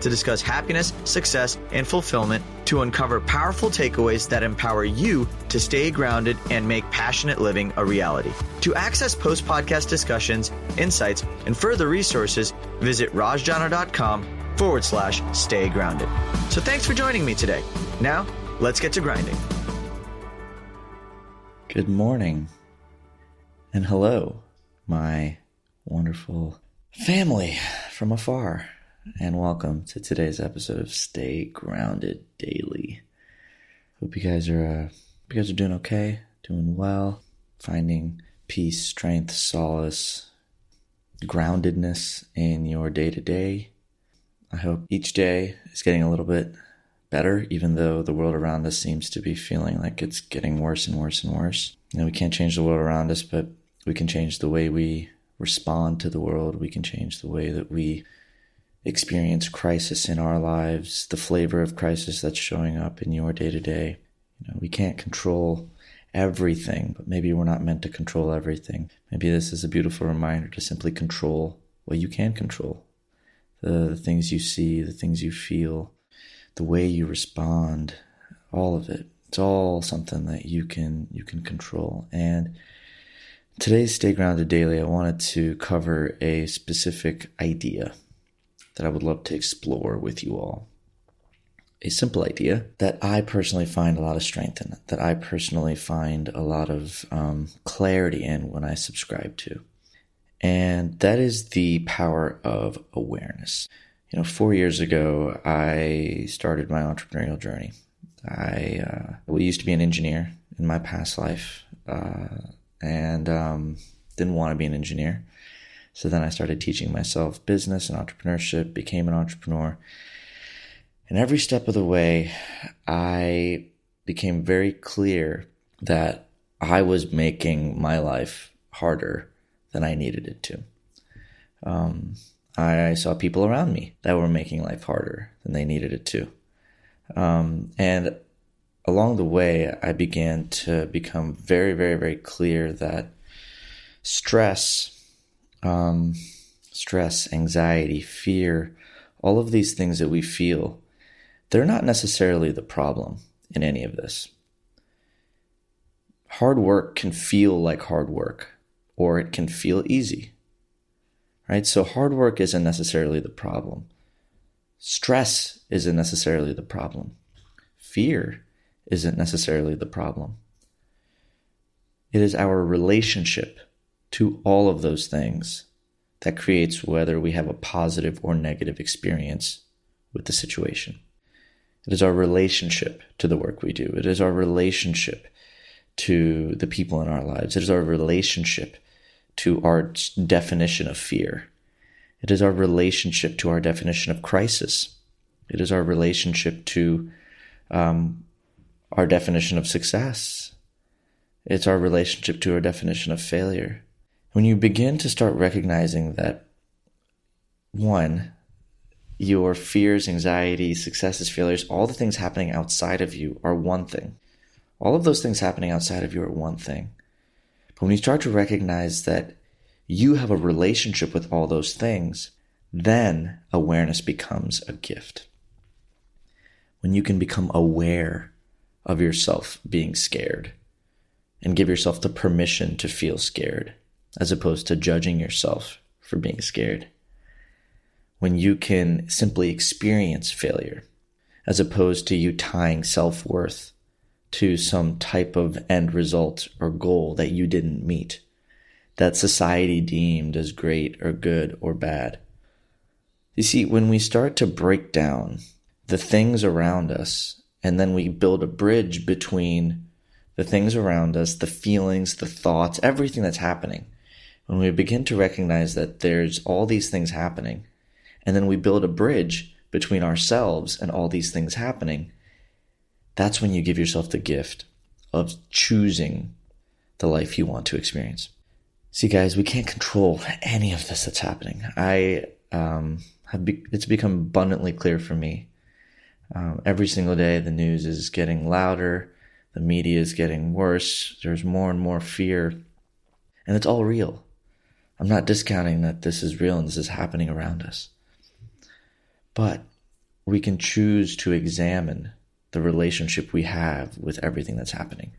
to discuss happiness, success, and fulfillment to uncover powerful takeaways that empower you to stay grounded and make passionate living a reality. To access post podcast discussions, insights, and further resources, visit rajjana.com forward slash stay grounded. So thanks for joining me today. Now, let's get to grinding. Good morning and hello, my wonderful family from afar, and welcome to today's episode of Stay Grounded Daily. Hope you guys are, uh, you guys are doing okay, doing well, finding peace, strength, solace, groundedness in your day to day I hope each day is getting a little bit better, even though the world around us seems to be feeling like it's getting worse and worse and worse. You know, we can't change the world around us, but we can change the way we respond to the world. We can change the way that we experience crisis in our lives, the flavor of crisis that's showing up in your day to day. You know, we can't control everything, but maybe we're not meant to control everything. Maybe this is a beautiful reminder to simply control what you can control the, the things you see, the things you feel, the way you respond, all of it. It's all something that you can you can control. And today's Stay Grounded Daily, I wanted to cover a specific idea that I would love to explore with you all. A simple idea that I personally find a lot of strength in, that I personally find a lot of um, clarity in when I subscribe to. And that is the power of awareness. You know, four years ago, I started my entrepreneurial journey. I uh, used to be an engineer in my past life uh, and um, didn't want to be an engineer. So then I started teaching myself business and entrepreneurship, became an entrepreneur. And every step of the way, I became very clear that I was making my life harder than I needed it to. Um, I saw people around me that were making life harder than they needed it to. Um, and along the way, I began to become very, very, very clear that stress, um, stress, anxiety, fear, all of these things that we feel, they're not necessarily the problem in any of this. Hard work can feel like hard work or it can feel easy. Right? So hard work isn't necessarily the problem. Stress isn't necessarily the problem. Fear isn't necessarily the problem. It is our relationship to all of those things that creates whether we have a positive or negative experience with the situation. It is our relationship to the work we do. It is our relationship to the people in our lives. It is our relationship to our definition of fear. It is our relationship to our definition of crisis. It is our relationship to um, our definition of success. It's our relationship to our definition of failure. When you begin to start recognizing that, one, your fears, anxiety, successes, failures, all the things happening outside of you are one thing. All of those things happening outside of you are one thing. But when you start to recognize that you have a relationship with all those things, then awareness becomes a gift. When you can become aware of yourself being scared and give yourself the permission to feel scared as opposed to judging yourself for being scared. When you can simply experience failure as opposed to you tying self worth to some type of end result or goal that you didn't meet, that society deemed as great or good or bad. You see, when we start to break down the things around us and then we build a bridge between the things around us, the feelings, the thoughts, everything that's happening, when we begin to recognize that there's all these things happening, and then we build a bridge between ourselves and all these things happening, that's when you give yourself the gift of choosing the life you want to experience. See, guys, we can't control any of this that's happening. I um, have be- it's become abundantly clear for me. Um, every single day, the news is getting louder, the media is getting worse. There's more and more fear, and it's all real. I'm not discounting that this is real and this is happening around us, but we can choose to examine the relationship we have with everything that's happening.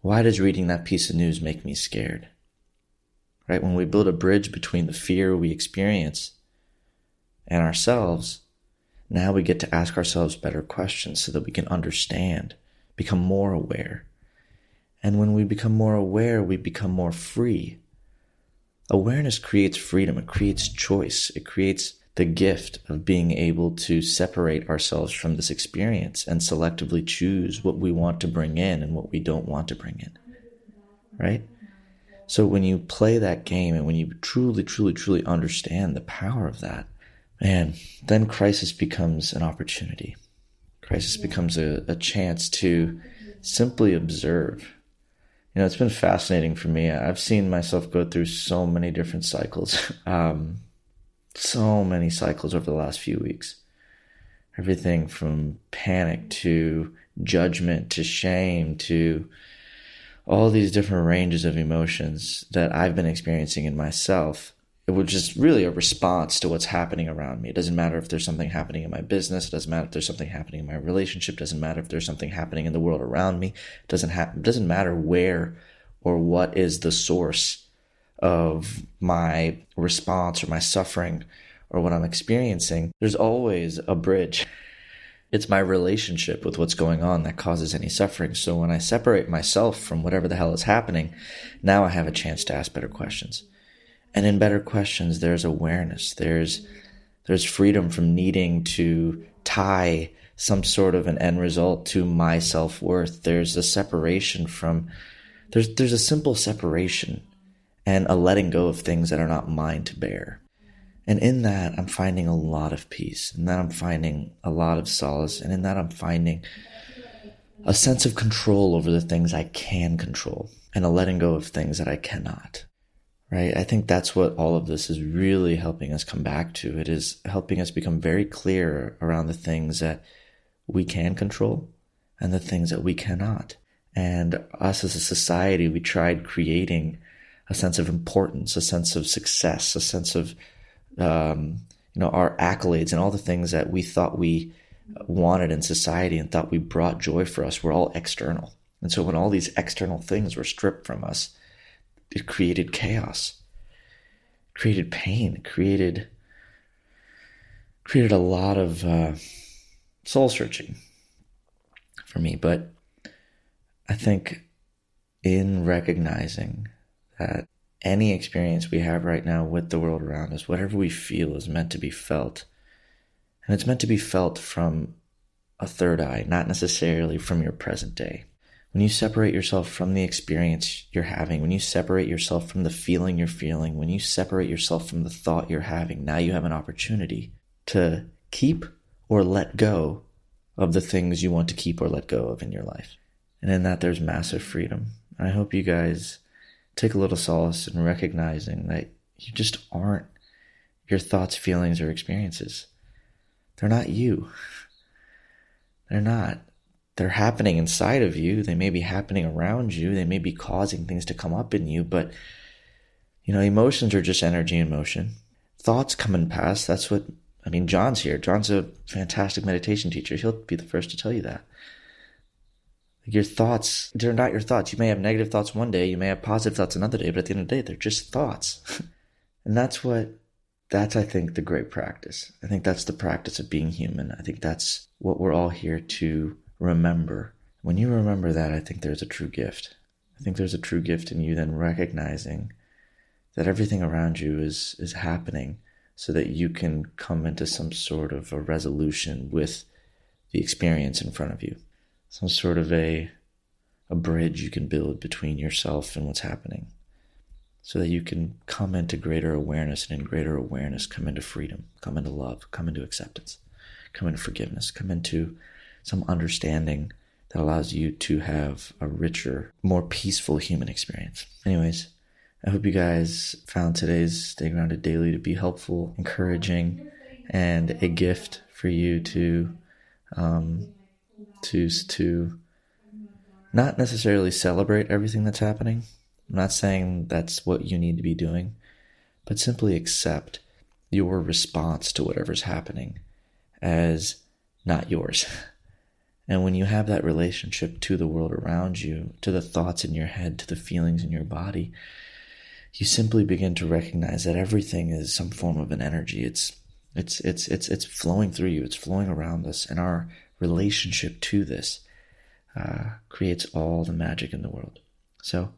Why does reading that piece of news make me scared? Right? When we build a bridge between the fear we experience and ourselves, now we get to ask ourselves better questions so that we can understand, become more aware. And when we become more aware, we become more free. Awareness creates freedom, it creates choice, it creates the gift of being able to separate ourselves from this experience and selectively choose what we want to bring in and what we don't want to bring in. Right? So when you play that game and when you truly, truly, truly understand the power of that, man, then crisis becomes an opportunity. Crisis becomes a, a chance to simply observe. You know, it's been fascinating for me. I've seen myself go through so many different cycles. Um, so many cycles over the last few weeks. Everything from panic to judgment to shame to all these different ranges of emotions that I've been experiencing in myself. It was just really a response to what's happening around me. It doesn't matter if there's something happening in my business. It doesn't matter if there's something happening in my relationship. It doesn't matter if there's something happening in the world around me. It doesn't ha- it doesn't matter where or what is the source of my response or my suffering or what I'm experiencing, there's always a bridge. It's my relationship with what's going on that causes any suffering. So when I separate myself from whatever the hell is happening, now I have a chance to ask better questions. And in better questions, there's awareness. There's, there's freedom from needing to tie some sort of an end result to my self worth. There's a separation from, there's, there's a simple separation and a letting go of things that are not mine to bear. And in that, I'm finding a lot of peace. and that, I'm finding a lot of solace. And in that, I'm finding a sense of control over the things I can control and a letting go of things that I cannot. Right? I think that's what all of this is really helping us come back to. It is helping us become very clear around the things that we can control and the things that we cannot. And us as a society, we tried creating a sense of importance, a sense of success, a sense of, um, you know, our accolades and all the things that we thought we wanted in society and thought we brought joy for us were all external. And so when all these external things were stripped from us, it created chaos, created pain, created created a lot of uh, soul searching for me. But I think in recognizing that any experience we have right now with the world around us, whatever we feel, is meant to be felt. And it's meant to be felt from a third eye, not necessarily from your present day. When you separate yourself from the experience you're having, when you separate yourself from the feeling you're feeling, when you separate yourself from the thought you're having, now you have an opportunity to keep or let go of the things you want to keep or let go of in your life. And in that, there's massive freedom. I hope you guys take a little solace in recognizing that you just aren't your thoughts, feelings, or experiences. They're not you. They're not. They're happening inside of you. They may be happening around you. They may be causing things to come up in you, but you know, emotions are just energy in motion. Thoughts come and pass. That's what I mean. John's here. John's a fantastic meditation teacher. He'll be the first to tell you that your thoughts, they're not your thoughts. You may have negative thoughts one day, you may have positive thoughts another day, but at the end of the day, they're just thoughts. and that's what, that's, I think, the great practice. I think that's the practice of being human. I think that's what we're all here to remember. When you remember that, I think there's a true gift. I think there's a true gift in you then recognizing that everything around you is, is happening so that you can come into some sort of a resolution with the experience in front of you some sort of a a bridge you can build between yourself and what's happening so that you can come into greater awareness and in greater awareness come into freedom come into love come into acceptance come into forgiveness come into some understanding that allows you to have a richer, more peaceful human experience. Anyways, I hope you guys found today's Stay Grounded Daily to be helpful, encouraging, and a gift for you to um, to to not necessarily celebrate everything that's happening. I'm not saying that's what you need to be doing, but simply accept your response to whatever's happening as not yours. And when you have that relationship to the world around you, to the thoughts in your head, to the feelings in your body, you simply begin to recognize that everything is some form of an energy. It's it's it's it's it's flowing through you. It's flowing around us, and our relationship to this uh, creates all the magic in the world. So,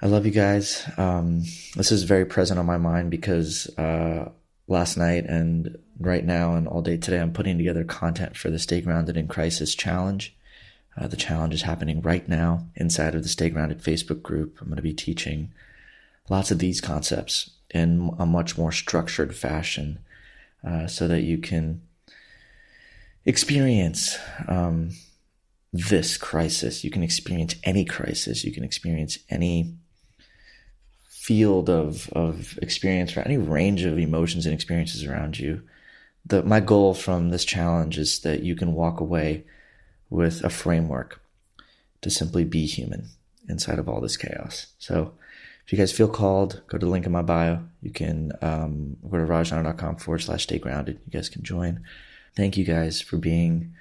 I love you guys. Um, this is very present on my mind because uh, last night and right now and all day today, I'm putting together content for the Stay Grounded in Crisis Challenge. Uh, the challenge is happening right now inside of the Stay Grounded Facebook group. I'm going to be teaching lots of these concepts in a much more structured fashion uh, so that you can experience um, this crisis. You can experience any crisis. You can experience any field of of experience or any range of emotions and experiences around you. The my goal from this challenge is that you can walk away with a framework to simply be human inside of all this chaos. So if you guys feel called, go to the link in my bio. You can um, go to rajjana.com forward slash stay grounded. You guys can join. Thank you guys for being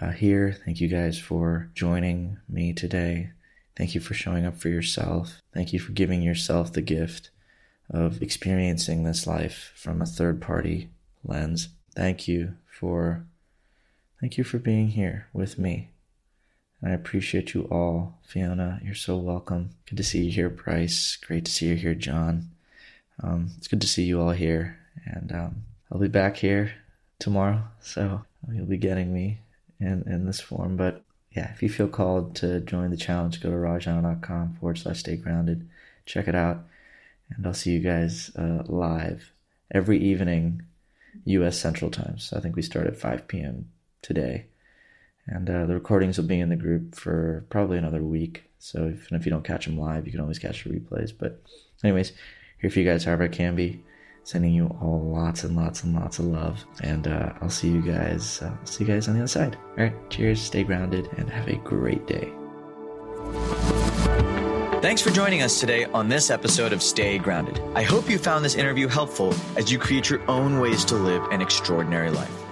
uh, here. Thank you guys for joining me today. Thank you for showing up for yourself. Thank you for giving yourself the gift of experiencing this life from a third party lens. Thank you for thank you for being here with me. And I appreciate you all. Fiona, you're so welcome. Good to see you here, Bryce. Great to see you here, John. Um, it's good to see you all here. And um, I'll be back here tomorrow. So you'll be getting me in, in this form. But yeah, if you feel called to join the challenge, go to rajjana.com forward slash stay grounded. Check it out. And I'll see you guys uh, live every evening, U.S. Central Time. So I think we start at 5 p.m. today. And uh, the recordings will be in the group for probably another week. So even if you don't catch them live, you can always catch the replays. But, anyways, here for you guys however I can be. Sending you all lots and lots and lots of love. And uh, I'll see you guys. Uh, see you guys on the other side. All right. Cheers. Stay grounded and have a great day. Thanks for joining us today on this episode of Stay Grounded. I hope you found this interview helpful as you create your own ways to live an extraordinary life.